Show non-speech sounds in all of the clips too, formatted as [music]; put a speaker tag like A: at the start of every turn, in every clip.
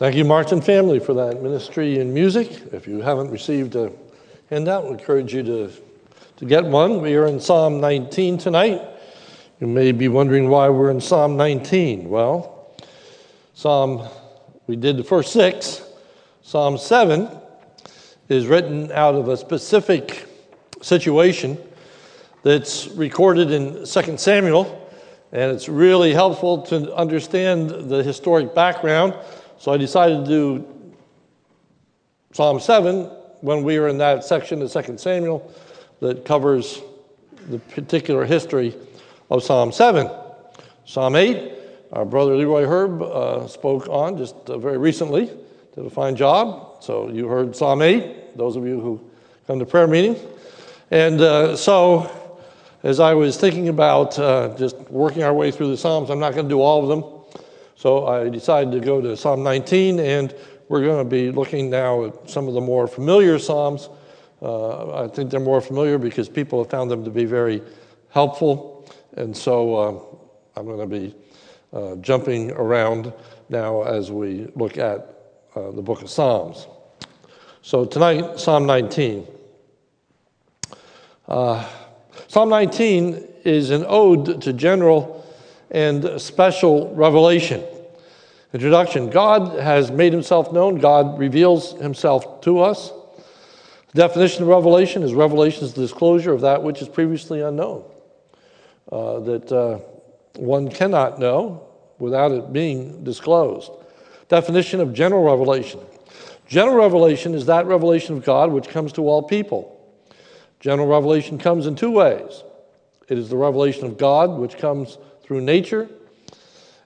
A: Thank you, Martin family, for that ministry in music. If you haven't received a handout, we encourage you to, to get one. We are in Psalm 19 tonight. You may be wondering why we're in Psalm 19. Well, Psalm, we did the first six. Psalm 7 is written out of a specific situation that's recorded in 2 Samuel, and it's really helpful to understand the historic background so I decided to do Psalm 7 when we were in that section of 2 Samuel that covers the particular history of Psalm 7. Psalm 8, our brother Leroy Herb uh, spoke on just uh, very recently, did a fine job. So you heard Psalm 8, those of you who come to prayer meeting. And uh, so as I was thinking about uh, just working our way through the Psalms, I'm not going to do all of them. So I decided to go to Psalm 19, and we're going to be looking now at some of the more familiar Psalms. Uh, I think they're more familiar because people have found them to be very helpful. And so uh, I'm going to be uh, jumping around now as we look at uh, the book of Psalms. So tonight, Psalm 19. Uh, Psalm 19 is an ode to general and special revelation. Introduction God has made himself known, God reveals himself to us. The definition of revelation is revelation is the disclosure of that which is previously unknown, uh, that uh, one cannot know without it being disclosed. Definition of general revelation general revelation is that revelation of God which comes to all people. General revelation comes in two ways it is the revelation of God which comes through nature,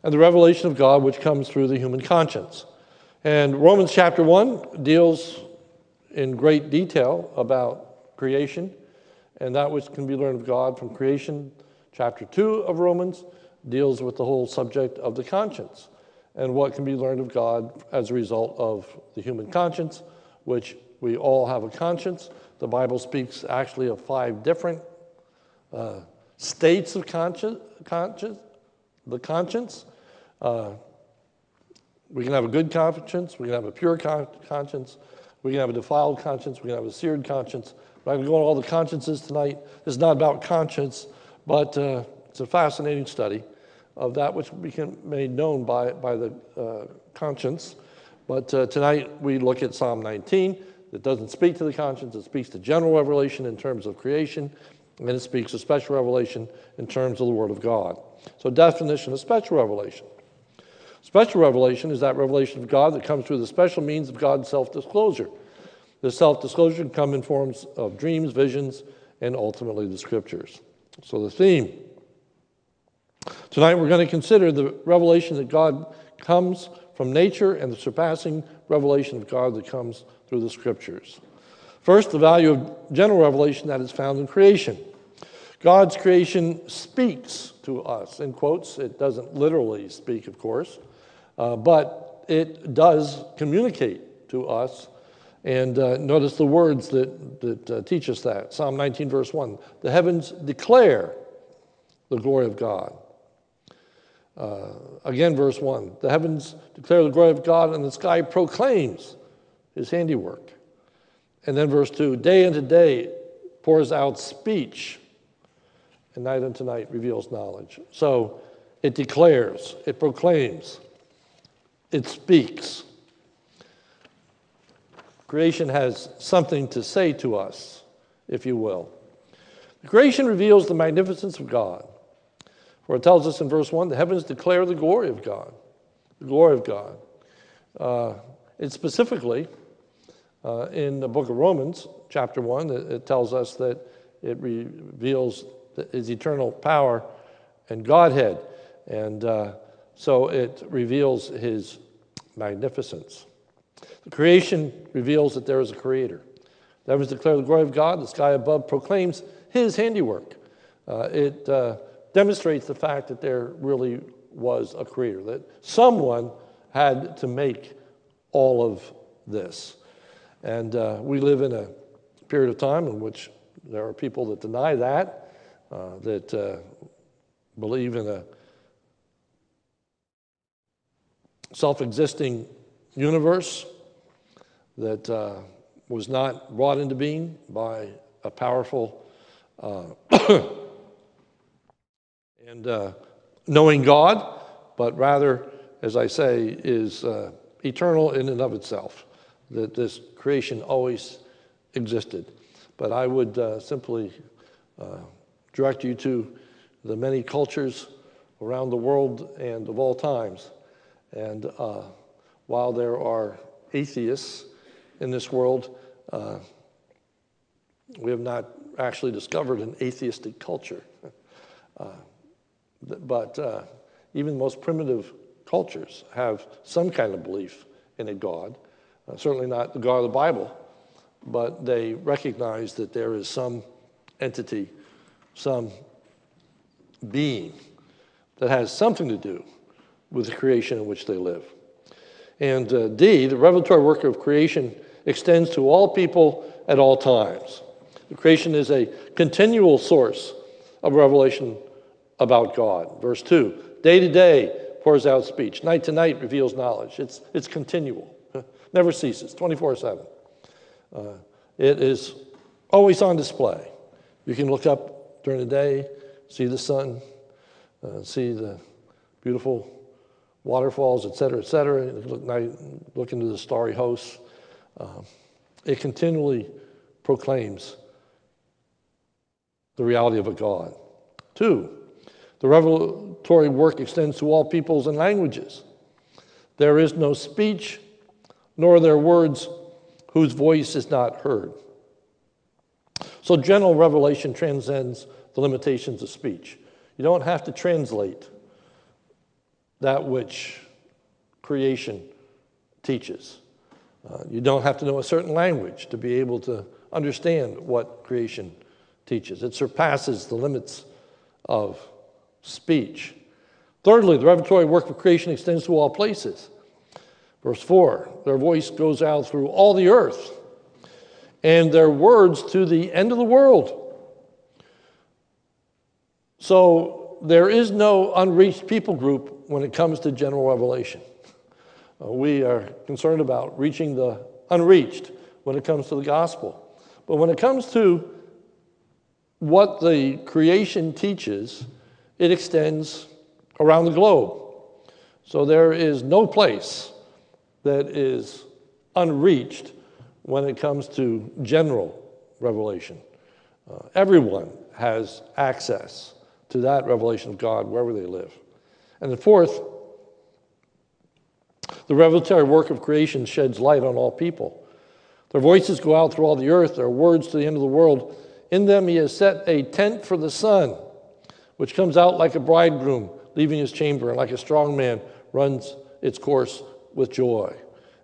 A: and the revelation of God, which comes through the human conscience. And Romans chapter 1 deals in great detail about creation and that which can be learned of God from creation. Chapter 2 of Romans deals with the whole subject of the conscience and what can be learned of God as a result of the human conscience, which we all have a conscience. The Bible speaks actually of five different uh, states of conscience, conscience the conscience. Uh, we can have a good conscience, we can have a pure con- conscience, we can have a defiled conscience, we can have a seared conscience. I'm going to go on all the consciences tonight. This is not about conscience, but uh, it's a fascinating study of that which became made known by, by the uh, conscience. But uh, tonight we look at Psalm 19. It doesn't speak to the conscience, it speaks to general revelation in terms of creation and it speaks of special revelation in terms of the Word of God. So, definition of special revelation. Special revelation is that revelation of God that comes through the special means of God's self disclosure. This self disclosure can come in forms of dreams, visions, and ultimately the scriptures. So, the theme. Tonight we're going to consider the revelation that God comes from nature and the surpassing revelation of God that comes through the scriptures. First, the value of general revelation that is found in creation. God's creation speaks to us, in quotes. It doesn't literally speak, of course, uh, but it does communicate to us. And uh, notice the words that, that uh, teach us that. Psalm 19, verse 1 The heavens declare the glory of God. Uh, again, verse 1 The heavens declare the glory of God, and the sky proclaims his handiwork. And then verse 2 day unto day pours out speech, and night unto night reveals knowledge. So it declares, it proclaims, it speaks. Creation has something to say to us, if you will. creation reveals the magnificence of God. For it tells us in verse 1 the heavens declare the glory of God. The glory of God. Uh, it specifically uh, in the book of Romans, chapter 1, it, it tells us that it reveals his eternal power and Godhead. And uh, so it reveals his magnificence. The creation reveals that there is a creator. The heavens declare the glory of God, the sky above proclaims his handiwork. Uh, it uh, demonstrates the fact that there really was a creator, that someone had to make all of this. And uh, we live in a period of time in which there are people that deny that, uh, that uh, believe in a self existing universe that uh, was not brought into being by a powerful uh, [coughs] and uh, knowing God, but rather, as I say, is eternal in and of itself, that this creation always existed. But I would simply uh, direct you to the many cultures around the world and of all times. And uh, while there are atheists in this world, uh, we have not actually discovered an atheistic culture. [laughs] Uh, but uh, even the most primitive cultures have some kind of belief in a God. Uh, certainly not the God of the Bible, but they recognize that there is some entity, some being that has something to do with the creation in which they live. And uh, D, the revelatory work of creation extends to all people at all times. The creation is a continual source of revelation about God. Verse 2 Day to day pours out speech, night to night reveals knowledge. It's, it's continual, [laughs] never ceases, 24 7. Uh, it is always on display. You can look up during the day, see the sun, uh, see the beautiful waterfalls, et cetera, et cetera. Look, look into the starry hosts. Uh, it continually proclaims the reality of a God. Two, the revelatory work extends to all peoples and languages. There is no speech, nor are there words whose voice is not heard. So, general revelation transcends the limitations of speech. You don't have to translate that which creation teaches. Uh, you don't have to know a certain language to be able to understand what creation teaches. It surpasses the limits of speech. Thirdly, the revelatory work of creation extends to all places. Verse 4 their voice goes out through all the earth, and their words to the end of the world. So there is no unreached people group when it comes to general revelation. Uh, we are concerned about reaching the unreached when it comes to the gospel. But when it comes to what the creation teaches, it extends around the globe. So there is no place that is unreached when it comes to general revelation. Uh, everyone has access to that revelation of God wherever they live. And the fourth, the revelatory work of creation sheds light on all people. Their voices go out through all the earth, their words to the end of the world. In them he has set a tent for the sun, which comes out like a bridegroom leaving his chamber, and like a strong man runs its course with joy.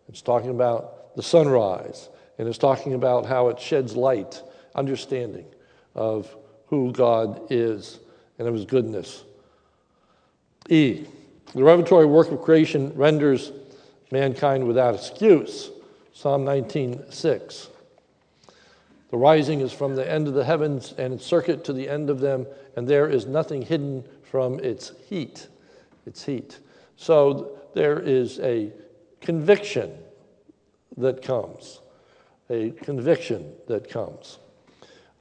A: It's talking about the sunrise, and it's talking about how it sheds light, understanding of who God is and of his goodness. E, the revelatory work of creation renders mankind without excuse. Psalm 19:6. The rising is from the end of the heavens and its circuit to the end of them, and there is nothing hidden from its heat. Its heat. So there is a conviction that comes, a conviction that comes.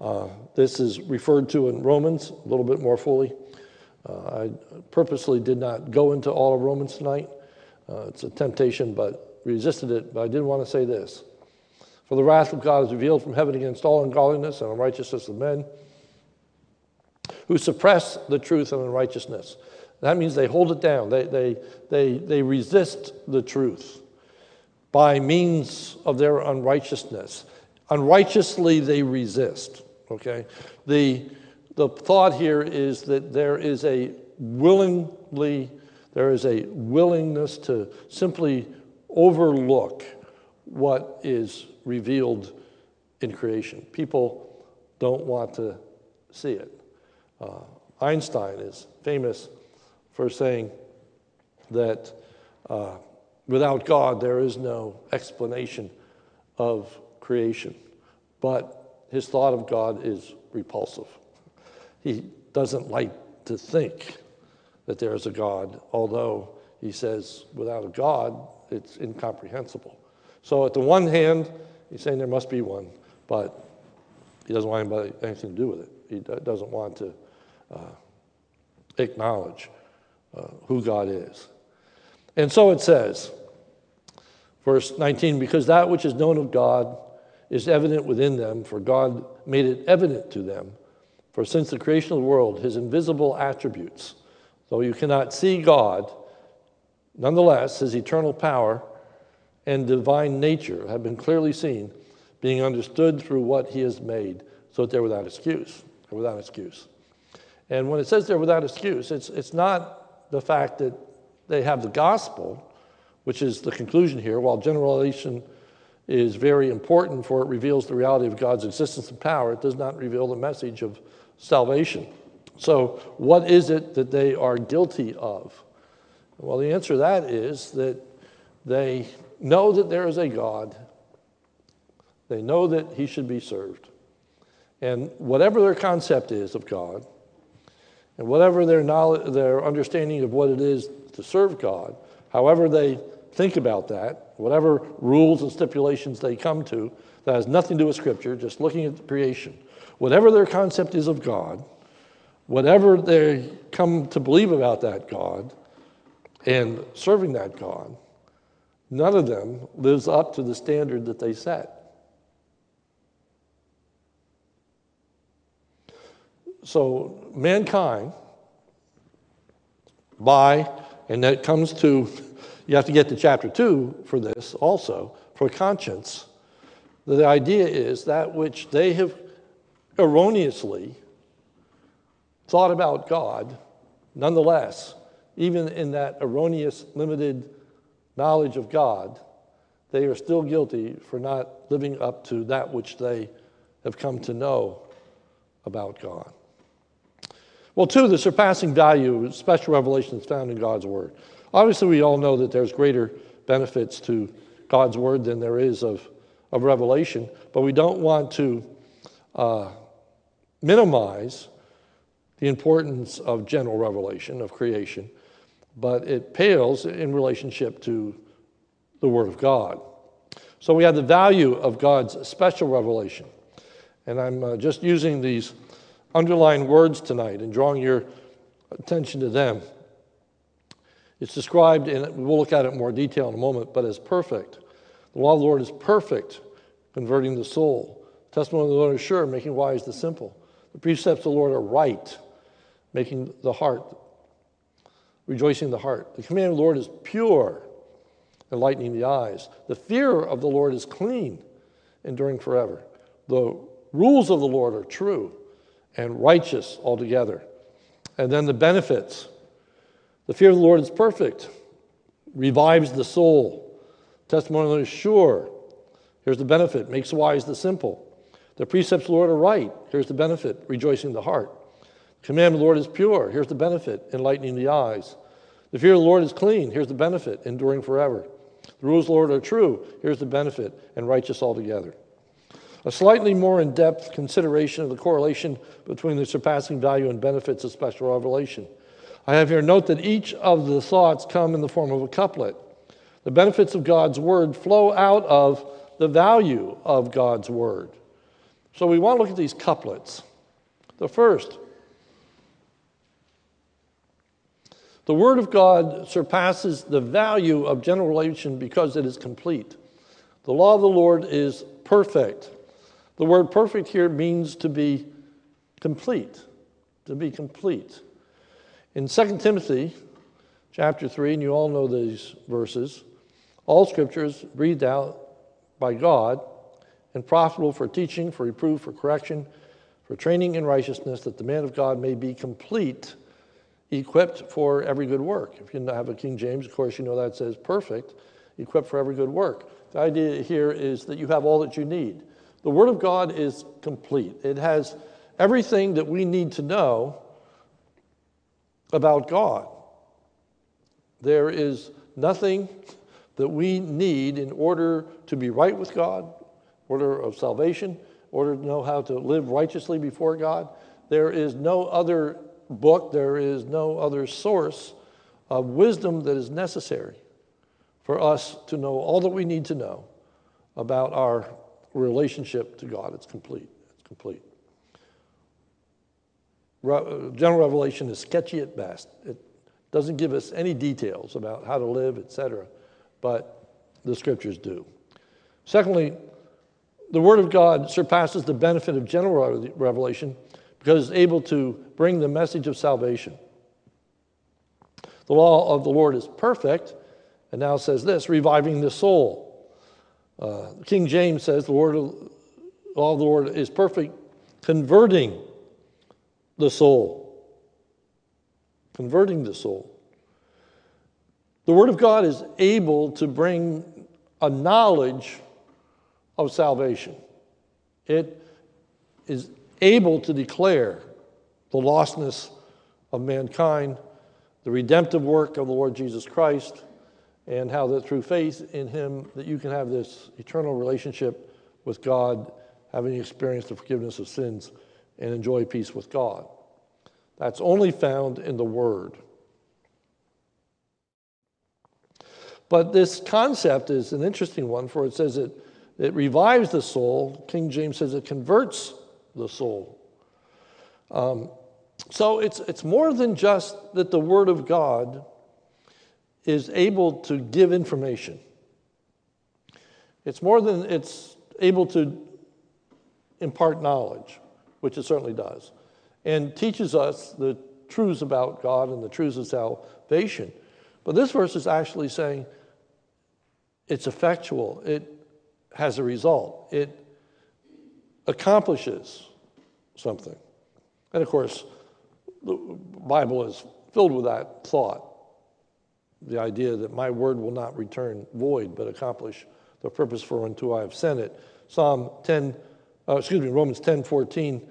A: Uh, this is referred to in Romans a little bit more fully. Uh, I purposely did not go into all of Romans tonight. Uh, it's a temptation, but resisted it. But I did want to say this. For the wrath of God is revealed from heaven against all ungodliness and unrighteousness of men who suppress the truth and unrighteousness. That means they hold it down, they, they, they, they resist the truth by means of their unrighteousness. Unrighteously, they resist. Okay? The, the thought here is that there is a willingly, there is a willingness to simply overlook what is revealed in creation. People don't want to see it. Uh, Einstein is famous for saying that uh, without God, there is no explanation of creation. But his thought of God is repulsive. He doesn't like to think that there is a God, although he says, without a God, it's incomprehensible. So, at the one hand, he's saying there must be one, but he doesn't want anybody anything to do with it. He doesn't want to uh, acknowledge uh, who God is. And so it says, verse 19, because that which is known of God is evident within them, for God made it evident to them. For since the creation of the world, his invisible attributes, though you cannot see God, nonetheless, his eternal power and divine nature have been clearly seen, being understood through what he has made, so that they're without excuse. Without excuse. And when it says they're without excuse, it's, it's not the fact that they have the gospel, which is the conclusion here, while general revelation is very important for it reveals the reality of God's existence and power, it does not reveal the message of salvation. So, what is it that they are guilty of? Well, the answer to that is that they know that there is a God, they know that He should be served. And whatever their concept is of God, and whatever their knowledge, their understanding of what it is to serve God, however they think about that, whatever rules and stipulations they come to, that has nothing to do with Scripture, just looking at the creation, whatever their concept is of God, whatever they come to believe about that God and serving that God, none of them lives up to the standard that they set. So, mankind, by, and that comes to, you have to get to chapter 2 for this also, for conscience. The idea is that which they have erroneously thought about God, nonetheless, even in that erroneous, limited knowledge of God, they are still guilty for not living up to that which they have come to know about God. Well, two, the surpassing value special revelations found in God's Word. Obviously, we all know that there's greater benefits to God's Word than there is of, of revelation, but we don't want to uh, minimize the importance of general revelation, of creation, but it pales in relationship to the Word of God. So we have the value of God's special revelation. And I'm uh, just using these underlined words tonight and drawing your attention to them. It's described, and we'll look at it in more detail in a moment, but as perfect. The law of the Lord is perfect, converting the soul. The testimony of the Lord is sure, making wise the simple. The precepts of the Lord are right, making the heart, rejoicing the heart. The command of the Lord is pure, enlightening the eyes. The fear of the Lord is clean, enduring forever. The rules of the Lord are true, and righteous altogether. And then the benefits. The fear of the Lord is perfect, revives the soul. Testimony is sure. Here's the benefit makes wise the simple. The precepts of the Lord are right. Here's the benefit rejoicing the heart. The command of the Lord is pure. Here's the benefit enlightening the eyes. The fear of the Lord is clean. Here's the benefit enduring forever. The rules of the Lord are true. Here's the benefit and righteous altogether. A slightly more in depth consideration of the correlation between the surpassing value and benefits of special revelation. I have here note that each of the thoughts come in the form of a couplet. The benefits of God's word flow out of the value of God's word. So we want to look at these couplets. The first, the word of God surpasses the value of general revelation because it is complete. The law of the Lord is perfect. The word perfect here means to be complete, to be complete. In 2 Timothy chapter 3, and you all know these verses, all scriptures breathed out by God and profitable for teaching, for reproof, for correction, for training in righteousness, that the man of God may be complete, equipped for every good work. If you have a King James, of course, you know that says perfect, equipped for every good work. The idea here is that you have all that you need. The Word of God is complete, it has everything that we need to know about God. There is nothing that we need in order to be right with God, order of salvation, order to know how to live righteously before God. There is no other book, there is no other source of wisdom that is necessary for us to know all that we need to know about our relationship to God. It's complete. It's complete. General revelation is sketchy at best. It doesn't give us any details about how to live, etc., but the scriptures do. Secondly, the Word of God surpasses the benefit of general revelation because it's able to bring the message of salvation. The law of the Lord is perfect, and now says this reviving the soul. Uh, King James says the word of, law of the Lord is perfect, converting the soul. Converting the soul. The Word of God is able to bring a knowledge of salvation. It is able to declare the lostness of mankind, the redemptive work of the Lord Jesus Christ, and how that through faith in him that you can have this eternal relationship with God, having experienced the forgiveness of sins and enjoy peace with God. That's only found in the Word. But this concept is an interesting one, for it says it, it revives the soul. King James says it converts the soul. Um, so it's, it's more than just that the Word of God is able to give information. It's more than it's able to impart knowledge, which it certainly does, and teaches us the truths about God and the truths of salvation. But this verse is actually saying it's effectual, it has a result, it accomplishes something. And of course, the Bible is filled with that thought the idea that my word will not return void, but accomplish the purpose for unto I have sent it. Psalm 10, uh, excuse me, Romans 10 14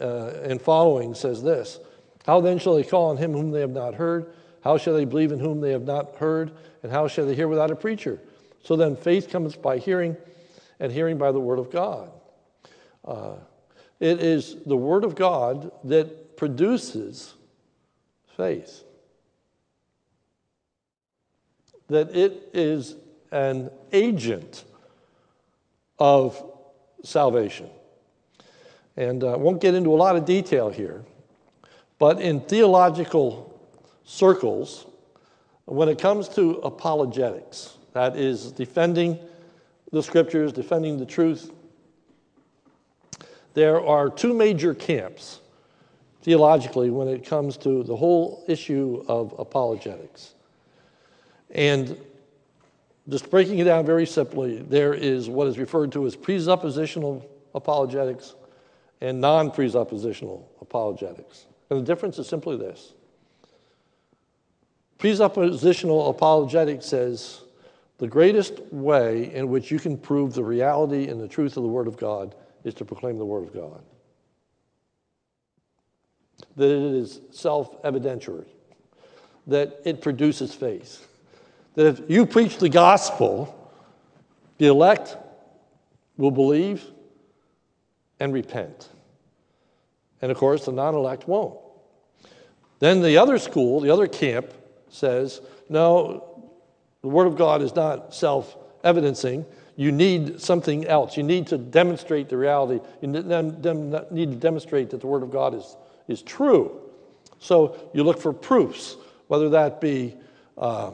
A: uh, and following says this How then shall they call on him whom they have not heard? How shall they believe in whom they have not heard? And how shall they hear without a preacher? So then faith comes by hearing, and hearing by the word of God. Uh, it is the word of God that produces faith. That it is an agent of salvation. And I uh, won't get into a lot of detail here, but in theological circles, when it comes to apologetics, that is defending the scriptures, defending the truth, there are two major camps theologically when it comes to the whole issue of apologetics. And just breaking it down very simply, there is what is referred to as presuppositional apologetics and non presuppositional apologetics. And the difference is simply this presuppositional apologetics says the greatest way in which you can prove the reality and the truth of the Word of God is to proclaim the Word of God. That it is self evidentiary, that it produces faith that if you preach the gospel, the elect will believe and repent. And of course, the non elect won't. Then the other school, the other camp, says no, the Word of God is not self evidencing. You need something else. You need to demonstrate the reality. You need to demonstrate that the Word of God is, is true. So you look for proofs, whether that be uh,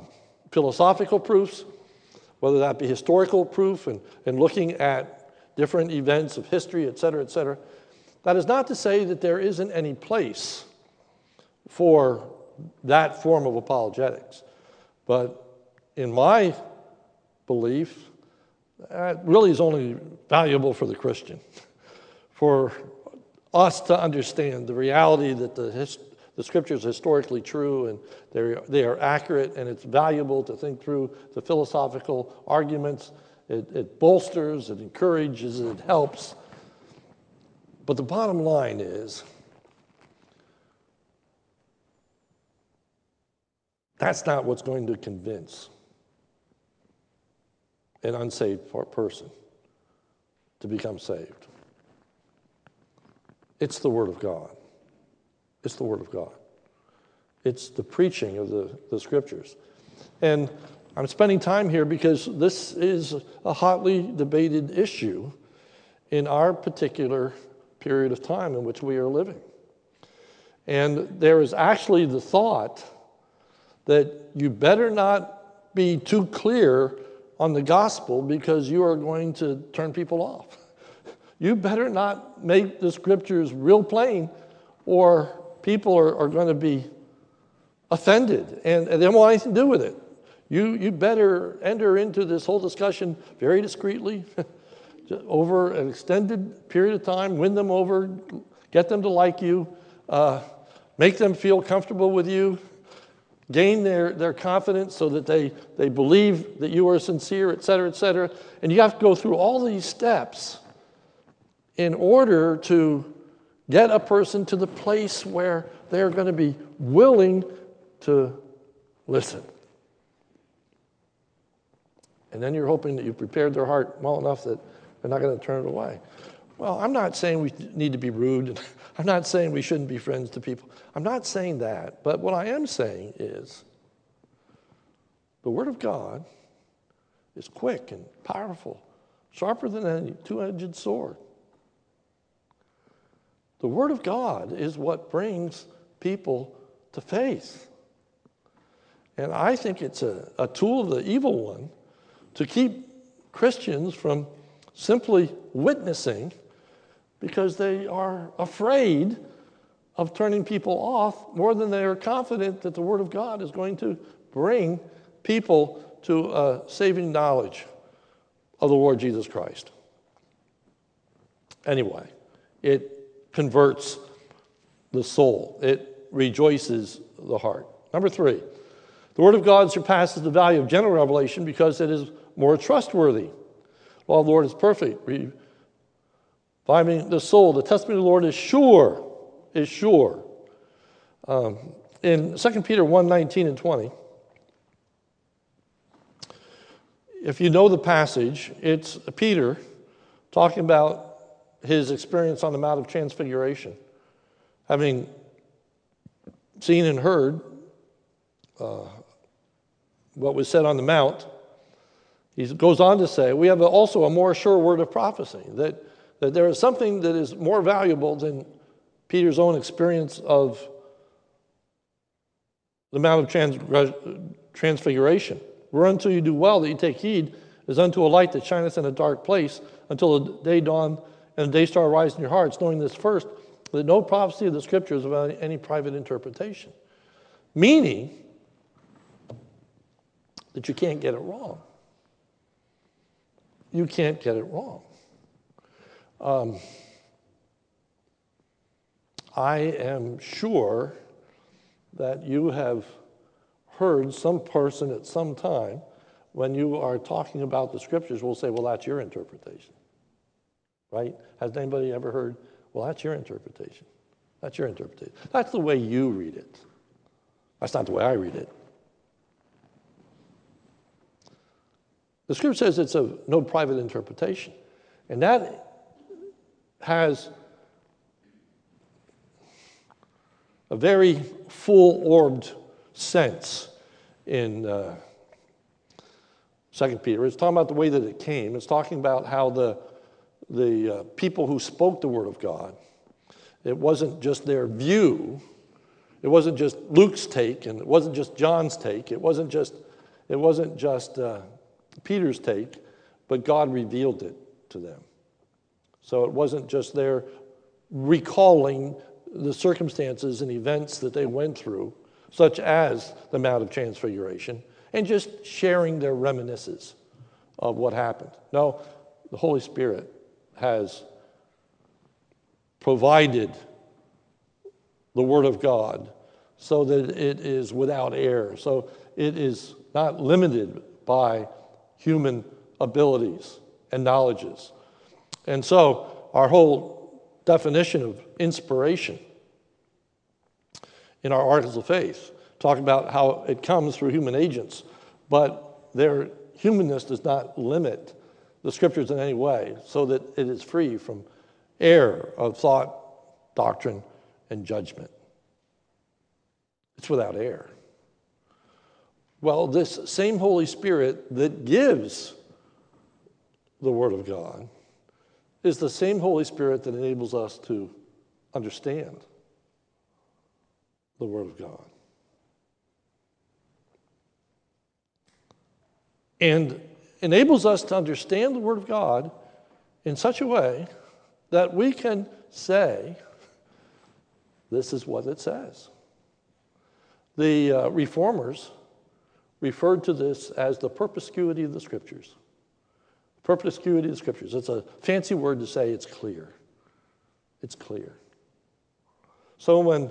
A: philosophical proofs, whether that be historical proof and, and looking at different events of history, et cetera, et cetera. That is not to say that there isn't any place for that form of apologetics. But in my belief, that really is only valuable for the Christian, for us to understand the reality that the, the scripture is historically true and they're, they are accurate, and it's valuable to think through the philosophical arguments. It, it bolsters, it encourages, it helps. But the bottom line is that's not what's going to convince an unsaved person to become saved. It's the Word of God. It's the Word of God. it's the preaching of the, the scriptures. And I'm spending time here because this is a hotly debated issue in our particular period of time in which we are living. And there is actually the thought that you better not be too clear on the gospel because you are going to turn people off. [laughs] You better not make the scriptures real plain or people are, are going to be offended and, and they don't want anything to do with it. You, you better enter into this whole discussion very discreetly [laughs] over an extended period of time, win them over, get them to like you, uh, make them feel comfortable with you, gain their, their confidence so that they, they believe that you are sincere, et cetera, et cetera. And you have to go through all these steps in order to get a person to the place where they're going to be willing to listen. And then you're hoping that you've prepared their heart well enough that they're not going to turn it away. Well, I'm not saying we need to be rude. [laughs] I'm not saying we shouldn't be friends to people. I'm not saying that. But what I am saying is the Word of God is quick and powerful, sharper than any two edged sword. The Word of God is what brings people to faith. And I think it's a, a tool of the evil one to keep Christians from simply witnessing because they are afraid of turning people off more than they are confident that the Word of God is going to bring people to a saving knowledge of the Lord Jesus Christ. Anyway, it converts the soul, it rejoices the heart. Number three, the Word of God surpasses the value of general revelation because it is more trustworthy. The Law of the Lord is perfect, reviving the soul. The testimony of the Lord is sure, is sure. Um, in 2 Peter 1 19 and 20, if you know the passage, it's Peter talking about his experience on the Mount of Transfiguration, having seen and heard uh, what was said on the Mount. He goes on to say, We have also a more sure word of prophecy, that, that there is something that is more valuable than Peter's own experience of the Mount of Trans- Transfiguration. Whereunto you do well that you take heed, is unto a light that shineth in a dark place until the day dawn and the day star rise in your hearts, knowing this first, that no prophecy of the scripture is about any private interpretation. Meaning that you can't get it wrong you can't get it wrong. Um, I am sure that you have heard some person at some time when you are talking about the scriptures will say, well, that's your interpretation. Right? Has anybody ever heard, well, that's your interpretation? That's your interpretation. That's the way you read it. That's not the way I read it. The scripture says it's of no private interpretation. And that has a very full orbed sense in uh, 2 Peter. It's talking about the way that it came, it's talking about how the, the uh, people who spoke the Word of God, it wasn't just their view, it wasn't just Luke's take, and it wasn't just John's take, it wasn't just, it wasn't just uh, Peter's take, but God revealed it to them. So it wasn't just their recalling the circumstances and events that they went through, such as the Mount of Transfiguration, and just sharing their reminiscences of what happened. No, the Holy Spirit has provided the Word of God so that it is without error. So it is not limited by human abilities and knowledges. And so, our whole definition of inspiration in our articles of faith talk about how it comes through human agents, but their humanness does not limit the scriptures in any way, so that it is free from error of thought, doctrine, and judgment. It's without error. Well, this same Holy Spirit that gives the Word of God is the same Holy Spirit that enables us to understand the Word of God. And enables us to understand the Word of God in such a way that we can say, this is what it says. The uh, reformers referred to this as the perspicuity of the scriptures. Perspicuity of the scriptures. It's a fancy word to say it's clear. It's clear. So when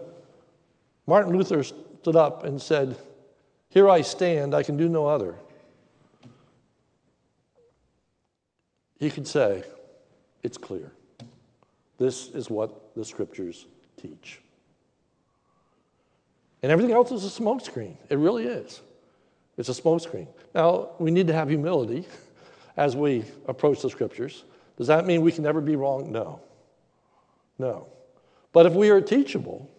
A: Martin Luther stood up and said, Here I stand, I can do no other, he could say, It's clear. This is what the scriptures teach. And everything else is a smokescreen. It really is. It's a smokescreen. Now, we need to have humility as we approach the scriptures. Does that mean we can never be wrong? No. No. But if we are teachable,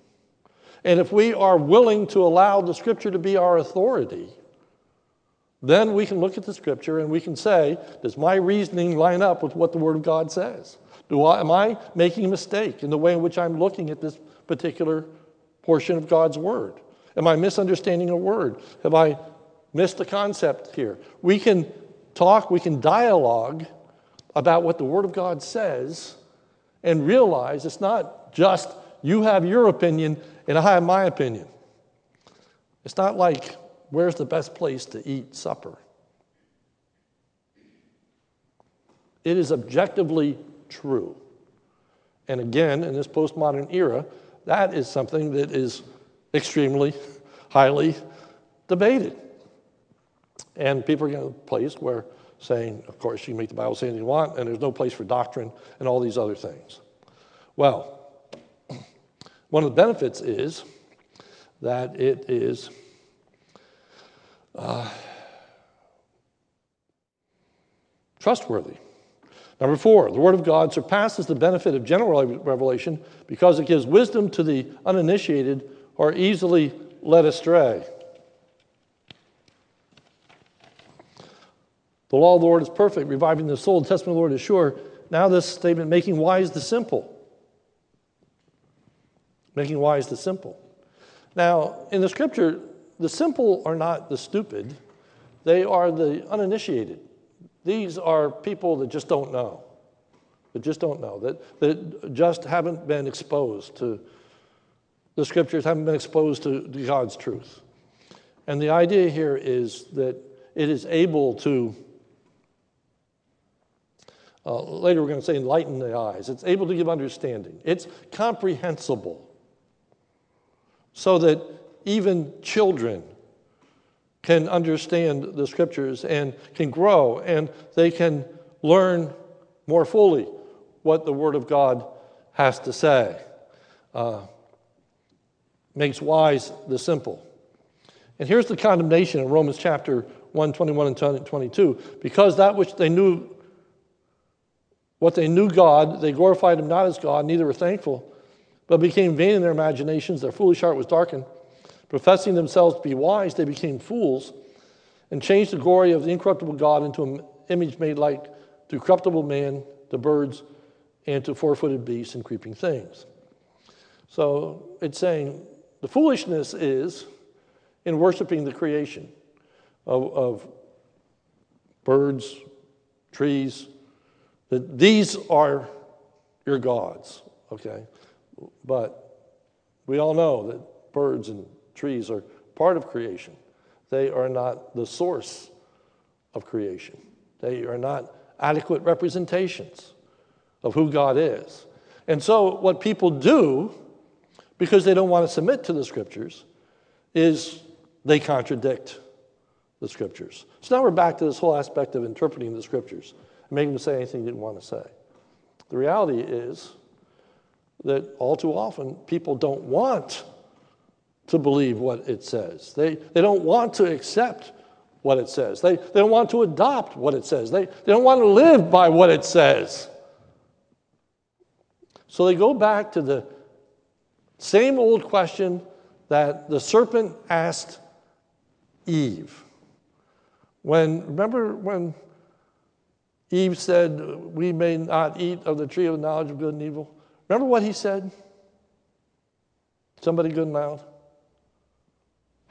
A: and if we are willing to allow the scripture to be our authority, then we can look at the scripture and we can say, does my reasoning line up with what the Word of God says? Do I, am I making a mistake in the way in which I'm looking at this particular portion of God's Word? Am I misunderstanding a word? Have I missed the concept here? We can talk, we can dialogue about what the Word of God says and realize it's not just you have your opinion and I have my opinion. It's not like where's the best place to eat supper. It is objectively true. And again, in this postmodern era, that is something that is extremely highly debated. And people are in a place where saying, of course, you can make the Bible say anything you want, and there's no place for doctrine and all these other things. Well, [clears throat] one of the benefits is that it is uh, trustworthy. Number four, the Word of God surpasses the benefit of general revelation because it gives wisdom to the uninitiated or easily led astray. The law of the Lord is perfect, reviving the soul. The testimony of the Lord is sure. Now, this statement, making wise the simple. Making wise the simple. Now, in the scripture, the simple are not the stupid, they are the uninitiated. These are people that just don't know, that just don't know, that, that just haven't been exposed to the scriptures, haven't been exposed to God's truth. And the idea here is that it is able to, uh, later we're going to say, enlighten the eyes. It's able to give understanding. It's comprehensible so that even children can understand the scriptures and can grow and they can learn more fully what the Word of God has to say. Uh, makes wise the simple. And here's the condemnation in Romans chapter 1, 21 and 22. Because that which they knew, what they knew God, they glorified him not as God, neither were thankful, but became vain in their imaginations. Their foolish heart was darkened. Professing themselves to be wise, they became fools and changed the glory of the incorruptible God into an image made like to corruptible man, to birds, and to four footed beasts and creeping things. So it's saying the foolishness is in worshiping the creation of, of birds, trees, that these are your gods, okay? But we all know that birds and trees are part of creation. They are not the source of creation. They are not adequate representations of who God is. And so, what people do, because they don't want to submit to the scriptures, is they contradict the scriptures. So now we're back to this whole aspect of interpreting the scriptures and making them say anything they didn't want to say. The reality is that all too often people don't want to believe what it says. They, they don't want to accept what it says. They, they don't want to adopt what it says. They, they don't want to live by what it says. So they go back to the same old question that the serpent asked Eve, when, remember when Eve said, We may not eat of the tree of knowledge of good and evil? Remember what he said? Somebody good and loud.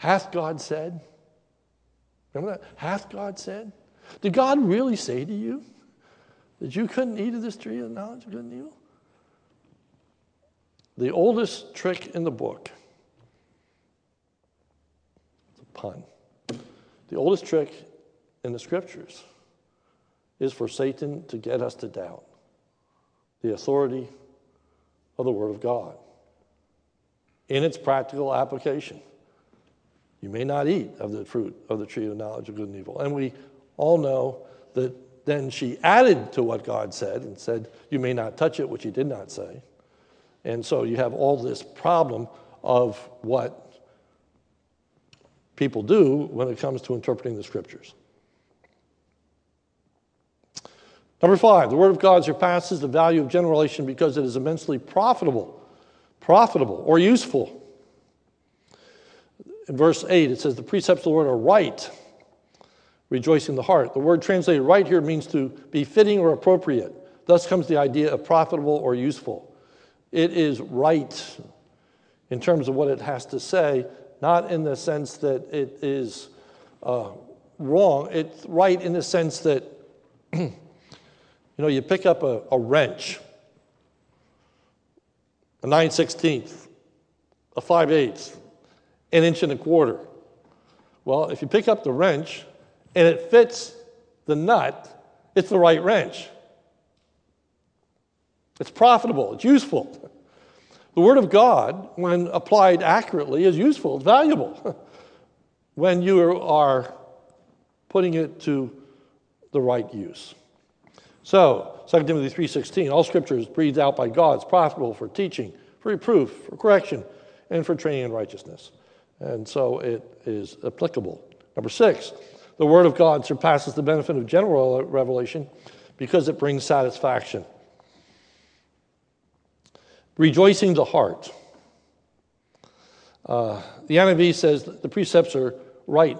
A: Hath God said? Remember that? Hath God said? Did God really say to you that you couldn't eat of this tree of knowledge of good and evil? The oldest trick in the book, it's a pun. The oldest trick in the scriptures is for Satan to get us to doubt the authority of the Word of God in its practical application. You may not eat of the fruit of the tree of knowledge of good and evil. And we all know that then she added to what God said and said, You may not touch it, which he did not say. And so you have all this problem of what people do when it comes to interpreting the scriptures. Number five, the Word of God surpasses the value of general because it is immensely profitable, profitable or useful. In verse 8, it says, The precepts of the Lord are right, rejoicing the heart. The word translated right here means to be fitting or appropriate. Thus comes the idea of profitable or useful. It is right in terms of what it has to say, not in the sense that it is uh, wrong. It's right in the sense that, [clears throat] you know, you pick up a, a wrench, a 9 16th, a 5 8 an inch and a quarter. Well, if you pick up the wrench and it fits the nut, it's the right wrench. It's profitable, it's useful. The Word of God, when applied accurately, is useful, it's valuable [laughs] when you are putting it to the right use. So, 2 Timothy 3.16, all scripture is breathed out by God. It's profitable for teaching, for reproof, for correction, and for training in righteousness. And so it is applicable. Number six, the Word of God surpasses the benefit of general revelation because it brings satisfaction. Rejoicing the heart. Uh, the NIV says the precepts are right,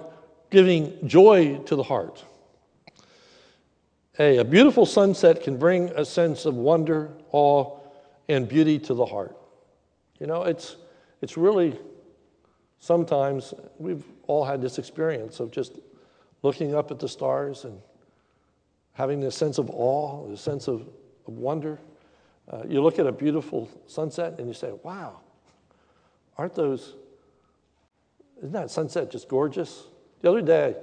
A: giving joy to the heart. A, a beautiful sunset can bring a sense of wonder, awe, and beauty to the heart. You know, it's, it's really sometimes we've all had this experience of just looking up at the stars and having this sense of awe, this sense of, of wonder. Uh, you look at a beautiful sunset and you say, wow, aren't those, isn't that sunset just gorgeous? The other day,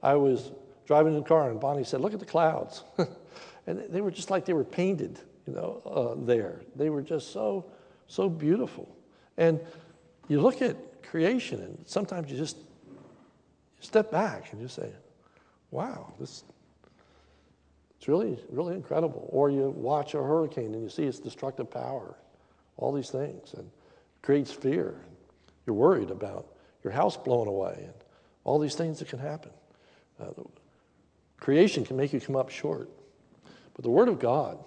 A: I was driving in the car and Bonnie said, look at the clouds. [laughs] and they were just like they were painted, you know, uh, there. They were just so, so beautiful. And you look at creation. And sometimes you just step back and you say, wow, this it's really, really incredible. Or you watch a hurricane and you see its destructive power, all these things, and creates fear. You're worried about your house blowing away and all these things that can happen. Uh, creation can make you come up short. But the Word of God,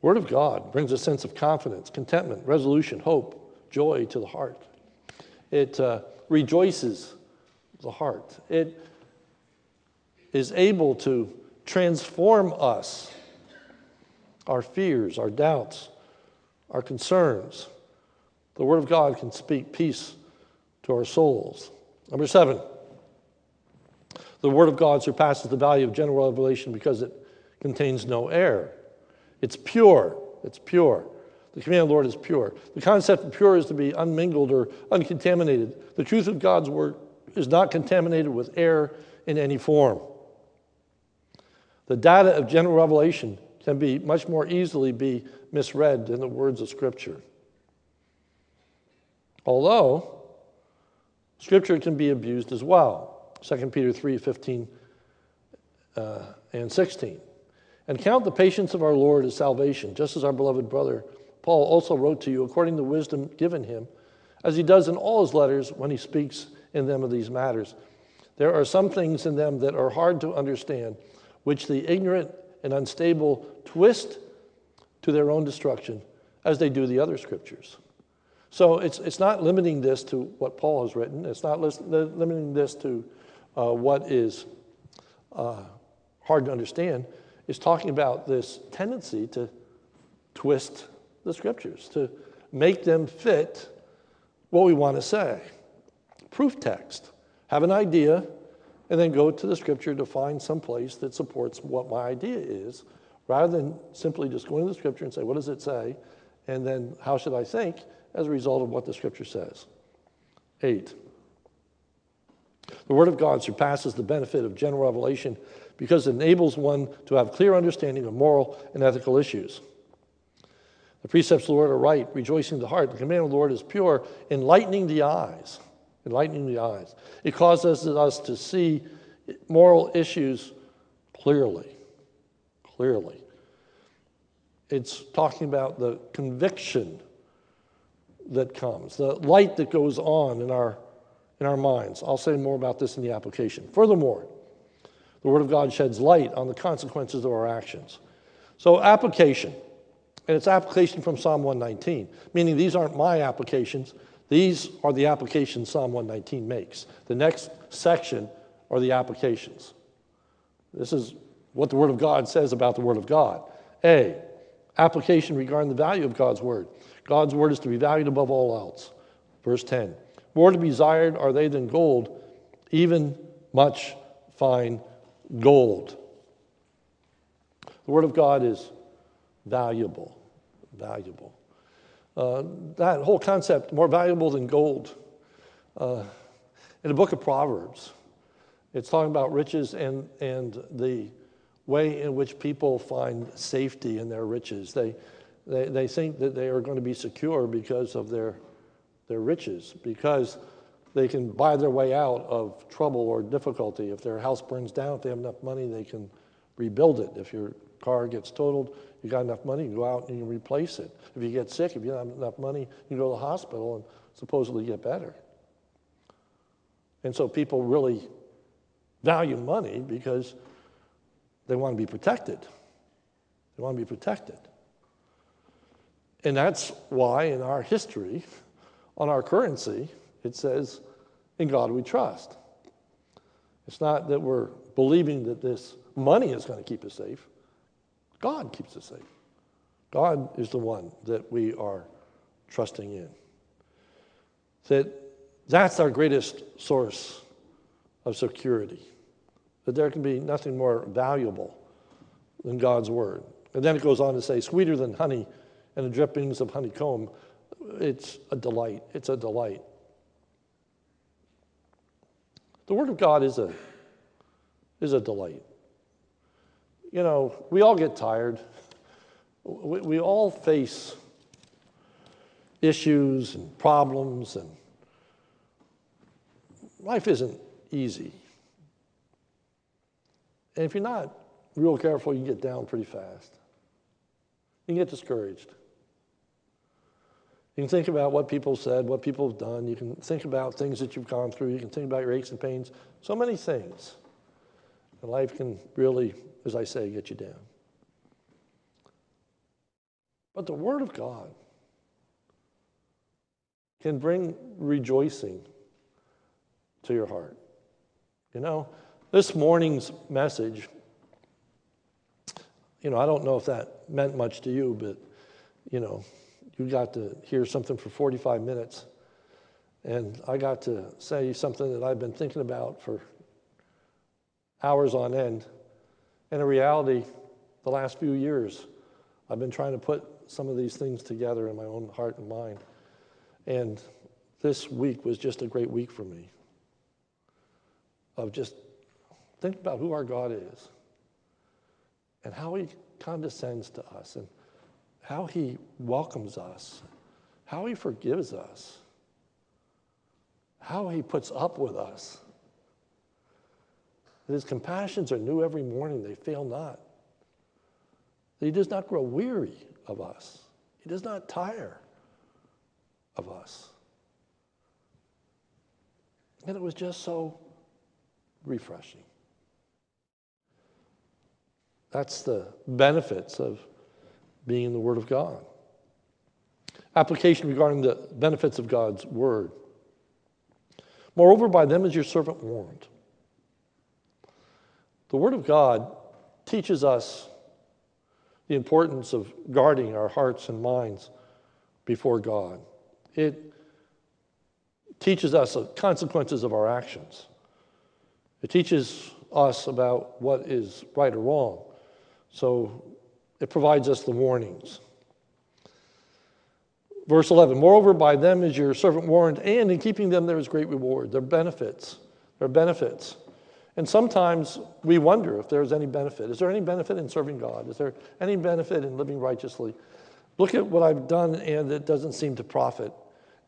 A: Word of God brings a sense of confidence, contentment, resolution, hope, joy to the heart. It uh, rejoices the heart. It is able to transform us, our fears, our doubts, our concerns. The Word of God can speak peace to our souls. Number seven, the Word of God surpasses the value of general revelation because it contains no error. It's pure. It's pure. The command of the Lord is pure. The concept of pure is to be unmingled or uncontaminated. The truth of God's word is not contaminated with error in any form. The data of general revelation can be much more easily be misread than the words of Scripture. Although Scripture can be abused as well. 2 Peter 3 15 uh, and 16. And count the patience of our Lord as salvation, just as our beloved brother Paul also wrote to you according to the wisdom given him, as he does in all his letters when he speaks in them of these matters. There are some things in them that are hard to understand, which the ignorant and unstable twist to their own destruction, as they do the other scriptures. So it's, it's not limiting this to what Paul has written. It's not limiting this to uh, what is uh, hard to understand. It's talking about this tendency to twist the scriptures, to make them fit what we want to say. Proof text. Have an idea, and then go to the scripture to find some place that supports what my idea is, rather than simply just going to the scripture and say, What does it say? And then, how should I think? as a result of what the scripture says. Eight, the Word of God surpasses the benefit of general revelation because it enables one to have clear understanding of moral and ethical issues. The precepts of the Lord are right, rejoicing the heart. The command of the Lord is pure, enlightening the eyes. Enlightening the eyes. It causes us to see moral issues clearly. Clearly. It's talking about the conviction that comes, the light that goes on in our, in our minds. I'll say more about this in the application. Furthermore, the Word of God sheds light on the consequences of our actions. So, application, and it's application from Psalm 119, meaning these aren't my applications, these are the applications Psalm 119 makes. The next section are the applications. This is what the Word of God says about the Word of God. A, application regarding the value of God's Word. God's word is to be valued above all else. Verse 10 More to be desired are they than gold, even much fine gold. The word of God is valuable. Valuable. Uh, that whole concept, more valuable than gold. Uh, in the book of Proverbs, it's talking about riches and, and the way in which people find safety in their riches. They, they, they think that they are going to be secure because of their, their riches, because they can buy their way out of trouble or difficulty. If their house burns down, if they have enough money, they can rebuild it. If your car gets totaled, you got enough money, you go out and you replace it. If you get sick, if you don't have enough money, you go to the hospital and supposedly get better. And so people really value money because they want to be protected. They want to be protected. And that's why in our history, on our currency, it says, In God we trust. It's not that we're believing that this money is going to keep us safe. God keeps us safe. God is the one that we are trusting in. That that's our greatest source of security. That there can be nothing more valuable than God's word. And then it goes on to say, sweeter than honey and the drippings of honeycomb. It's a delight. It's a delight. The Word of God is a, is a delight. You know, we all get tired. We, we all face issues and problems, and life isn't easy. And if you're not real careful, you get down pretty fast. You get discouraged. You can think about what people said, what people have done. You can think about things that you've gone through. You can think about your aches and pains. So many things. And life can really, as I say, get you down. But the Word of God can bring rejoicing to your heart. You know, this morning's message, you know, I don't know if that meant much to you, but, you know, you got to hear something for 45 minutes. And I got to say something that I've been thinking about for hours on end. And in reality, the last few years, I've been trying to put some of these things together in my own heart and mind. And this week was just a great week for me of just think about who our God is and how he condescends to us and how he welcomes us, how he forgives us, how he puts up with us. That his compassions are new every morning, they fail not. That he does not grow weary of us, he does not tire of us. And it was just so refreshing. That's the benefits of being in the Word of God. Application regarding the benefits of God's word. Moreover, by them is your servant warned. The word of God teaches us the importance of guarding our hearts and minds before God. It teaches us the consequences of our actions. It teaches us about what is right or wrong. So it provides us the warnings. Verse 11 Moreover, by them is your servant warned, and in keeping them there is great reward. There are benefits. There are benefits. And sometimes we wonder if there's any benefit. Is there any benefit in serving God? Is there any benefit in living righteously? Look at what I've done, and it doesn't seem to profit.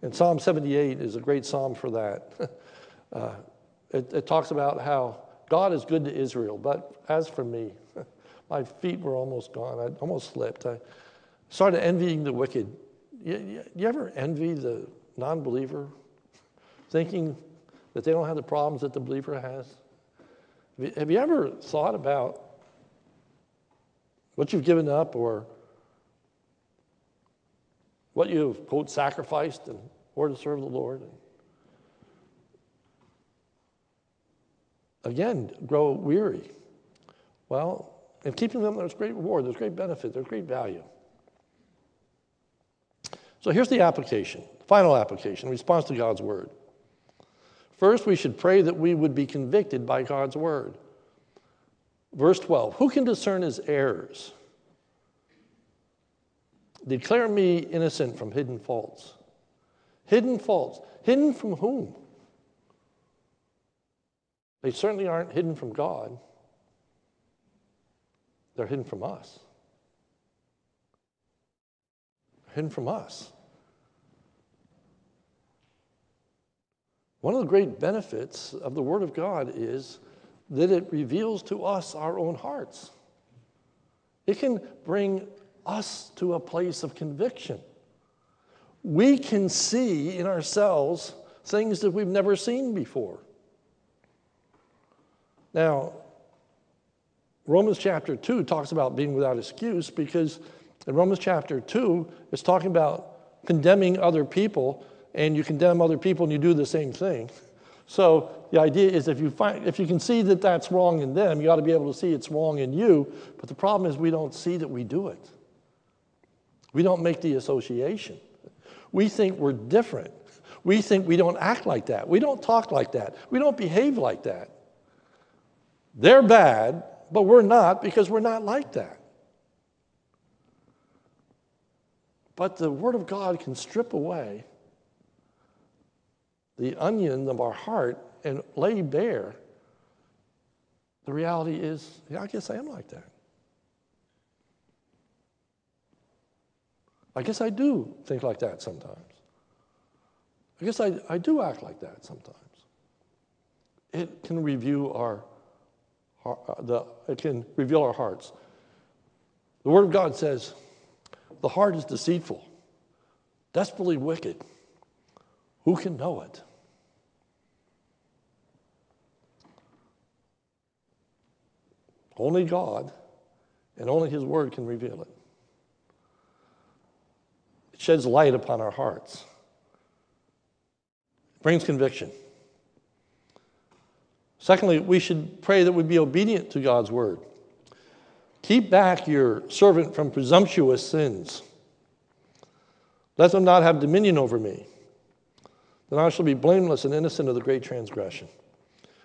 A: And Psalm 78 is a great psalm for that. [laughs] uh, it, it talks about how God is good to Israel, but as for me, [laughs] my feet were almost gone. I almost slipped. I started envying the wicked. You, you, you ever envy the non believer, thinking that they don't have the problems that the believer has? Have you, ever thought about what you've given up or what you've, quote, sacrificed in order to serve the Lord? Again, grow weary. Well, in keeping them, there's great reward, there's great benefit, there's great value. So here's the application, final application, response to God's word. First, we should pray that we would be convicted by God's word. Verse 12 Who can discern his errors? Declare me innocent from hidden faults. Hidden faults. Hidden from whom? They certainly aren't hidden from God, they're hidden from us. hidden from us. One of the great benefits of the Word of God is that it reveals to us our own hearts. It can bring us to a place of conviction. We can see in ourselves things that we've never seen before. Now, Romans chapter 2 talks about being without excuse because in Romans chapter 2, it's talking about condemning other people and you condemn other people and you do the same thing. So the idea is if you find if you can see that that's wrong in them, you ought to be able to see it's wrong in you. But the problem is we don't see that we do it. We don't make the association. We think we're different. We think we don't act like that. We don't talk like that. We don't behave like that. They're bad, but we're not because we're not like that. But the Word of God can strip away the onion of our heart and lay bare, the reality is, yeah, I guess I am like that. I guess I do think like that sometimes. I guess I, I do act like that sometimes. It can review our, our uh, the, it can reveal our hearts. The Word of God says, the heart is deceitful, desperately wicked. Who can know it? Only God and only His Word can reveal it. It sheds light upon our hearts, it brings conviction. Secondly, we should pray that we be obedient to God's Word. Keep back your servant from presumptuous sins. Let them not have dominion over me. Then I shall be blameless and innocent of the great transgression.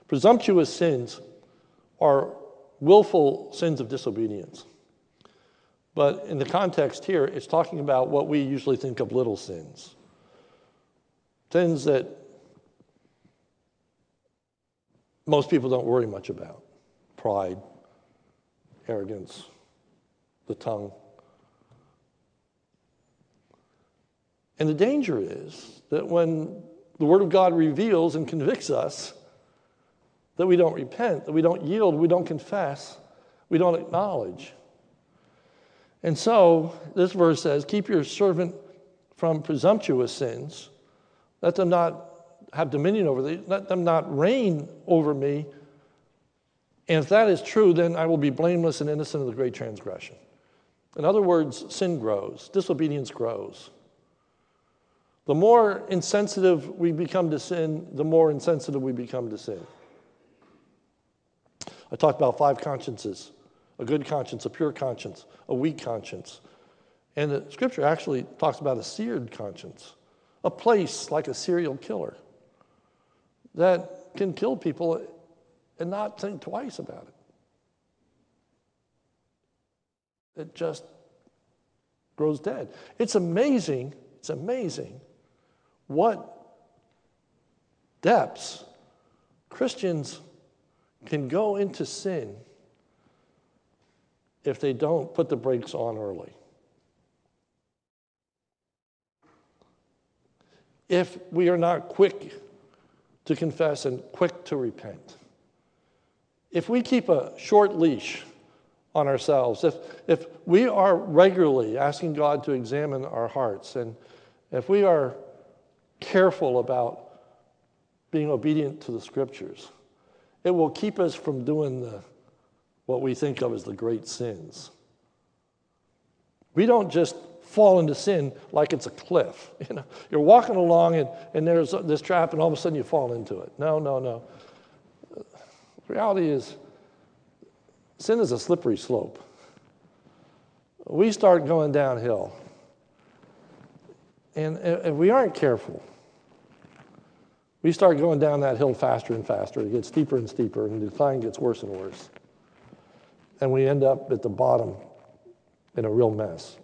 A: Presumptuous sins are willful sins of disobedience. But in the context here, it's talking about what we usually think of little sins. Sins that most people don't worry much about pride, arrogance, the tongue. And the danger is that when the Word of God reveals and convicts us, that we don't repent, that we don't yield, we don't confess, we don't acknowledge. And so this verse says, Keep your servant from presumptuous sins. Let them not have dominion over thee, let them not reign over me. And if that is true, then I will be blameless and innocent of the great transgression. In other words, sin grows, disobedience grows. The more insensitive we become to sin, the more insensitive we become to sin. I talked about five consciences a good conscience, a pure conscience, a weak conscience. And the scripture actually talks about a seared conscience, a place like a serial killer that can kill people and not think twice about it. It just grows dead. It's amazing, it's amazing what depths Christians can go into sin if they don't put the brakes on early. If we are not quick to confess and quick to repent. If we keep a short leash on ourselves, if, if we are regularly asking God to examine our hearts, and if we are careful about being obedient to the scriptures, it will keep us from doing the, what we think of as the great sins. We don't just fall into sin like it's a cliff. [laughs] You know, you're walking along and, and there's this trap and all of a sudden you fall into it. No, no, no. The reality is sin is a slippery slope. We start going downhill. And if we aren't careful, we start going down that hill faster and faster. It gets steeper and steeper, and the decline gets worse and worse. And we end up at the bottom in a real mess.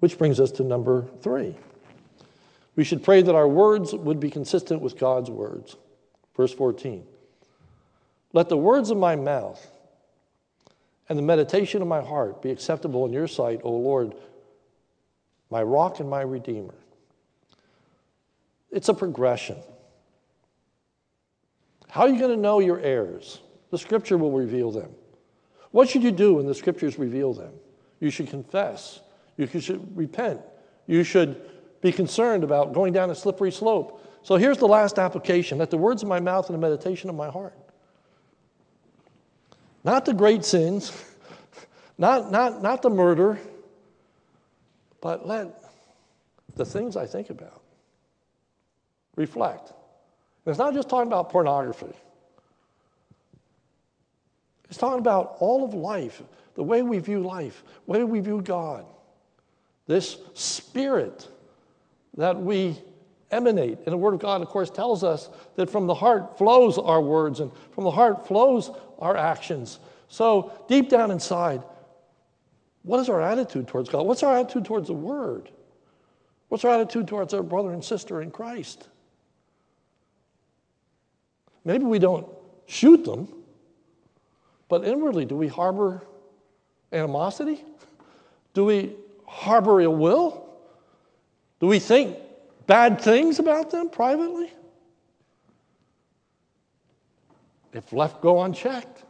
A: Which brings us to number three. We should pray that our words would be consistent with God's words. Verse 14. Let the words of my mouth and the meditation of my heart be acceptable in your sight, O Lord, my rock and my redeemer. It's a progression. How are you going to know your errors? The scripture will reveal them. What should you do when the scriptures reveal them? You should confess. You should repent. You should be concerned about going down a slippery slope. So here's the last application let the words of my mouth and the meditation of my heart. Not the great sins, [laughs] not, not, not the murder, but let the things I think about reflect. And it's not just talking about pornography. It's talking about all of life, the way we view life, the way we view God. This spirit that we emanate. And the Word of God, of course, tells us that from the heart flows our words and from the heart flows our actions. So, deep down inside, what is our attitude towards God? What's our attitude towards the Word? What's our attitude towards our brother and sister in Christ? Maybe we don't shoot them, but inwardly, do we harbor animosity? Do we harbor ill will? Do we think bad things about them privately? If left go unchecked,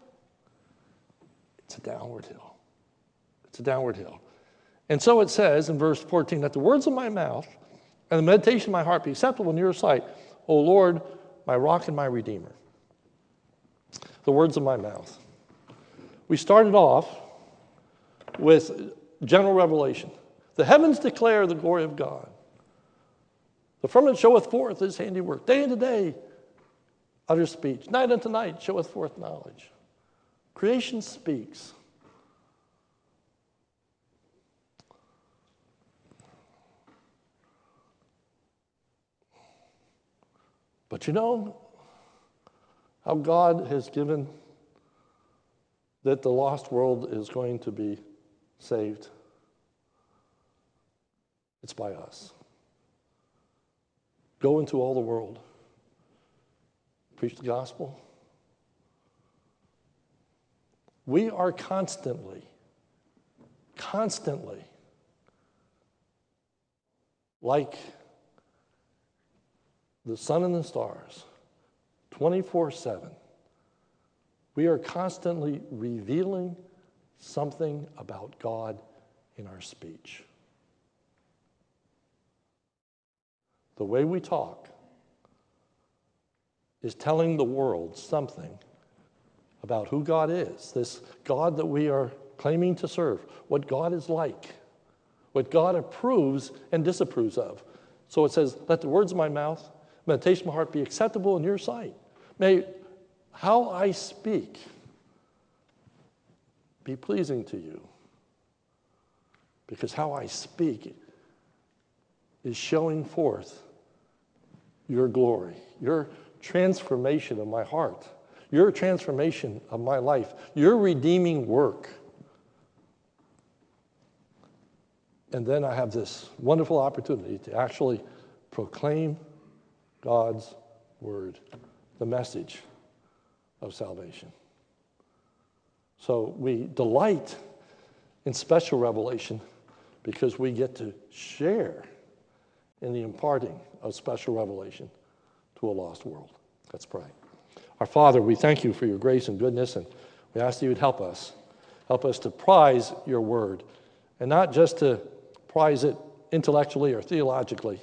A: it's a downward hill. It's a downward hill. And so it says in verse 14 that the words of my mouth and the meditation of my heart be acceptable in your sight, O Lord, my rock and my redeemer. The words of my mouth. We started off with general revelation. The heavens declare the glory of God. The firmament showeth forth his handiwork. Day unto day utter speech. Night unto night showeth forth knowledge. Creation speaks. But you know how God has given that the lost world is going to be saved? It's by us. Go into all the world, preach the gospel. We are constantly, constantly like the sun and the stars, 24 7. We are constantly revealing something about God in our speech. The way we talk is telling the world something about who God is, this God that we are claiming to serve, what God is like, what God approves and disapproves of. So it says, Let the words of my mouth, meditation of my heart be acceptable in your sight. May how I speak be pleasing to you. Because how I speak is showing forth your glory, your transformation of my heart, your transformation of my life, your redeeming work. And then I have this wonderful opportunity to actually proclaim God's word, the message of salvation. So we delight in special revelation because we get to share in the imparting of special revelation to a lost world. Let's pray. Our Father, we thank you for your grace and goodness, and we ask that you would help us. Help us to prize your word, and not just to prize it intellectually or theologically,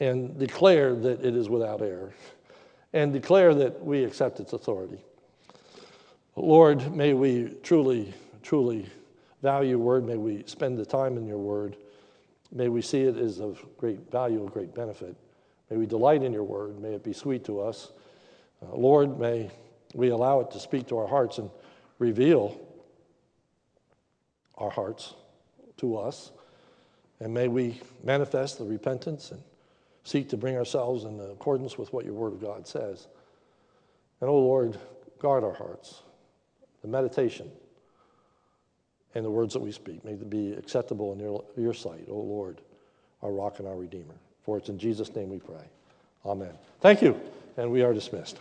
A: and declare that it is without error, and declare that we accept its authority. Lord, may we truly, truly value your word. May we spend the time in your word. May we see it as of great value, of great benefit. May we delight in your word. May it be sweet to us. Uh, Lord, may we allow it to speak to our hearts and reveal our hearts to us. And may we manifest the repentance and seek to bring ourselves in accordance with what your word of God says. And, oh Lord, guard our hearts the meditation, and the words that we speak. May they be acceptable in your, your sight, O Lord, our rock and our redeemer. For it's in Jesus' name we pray. Amen. Thank you, and we are dismissed.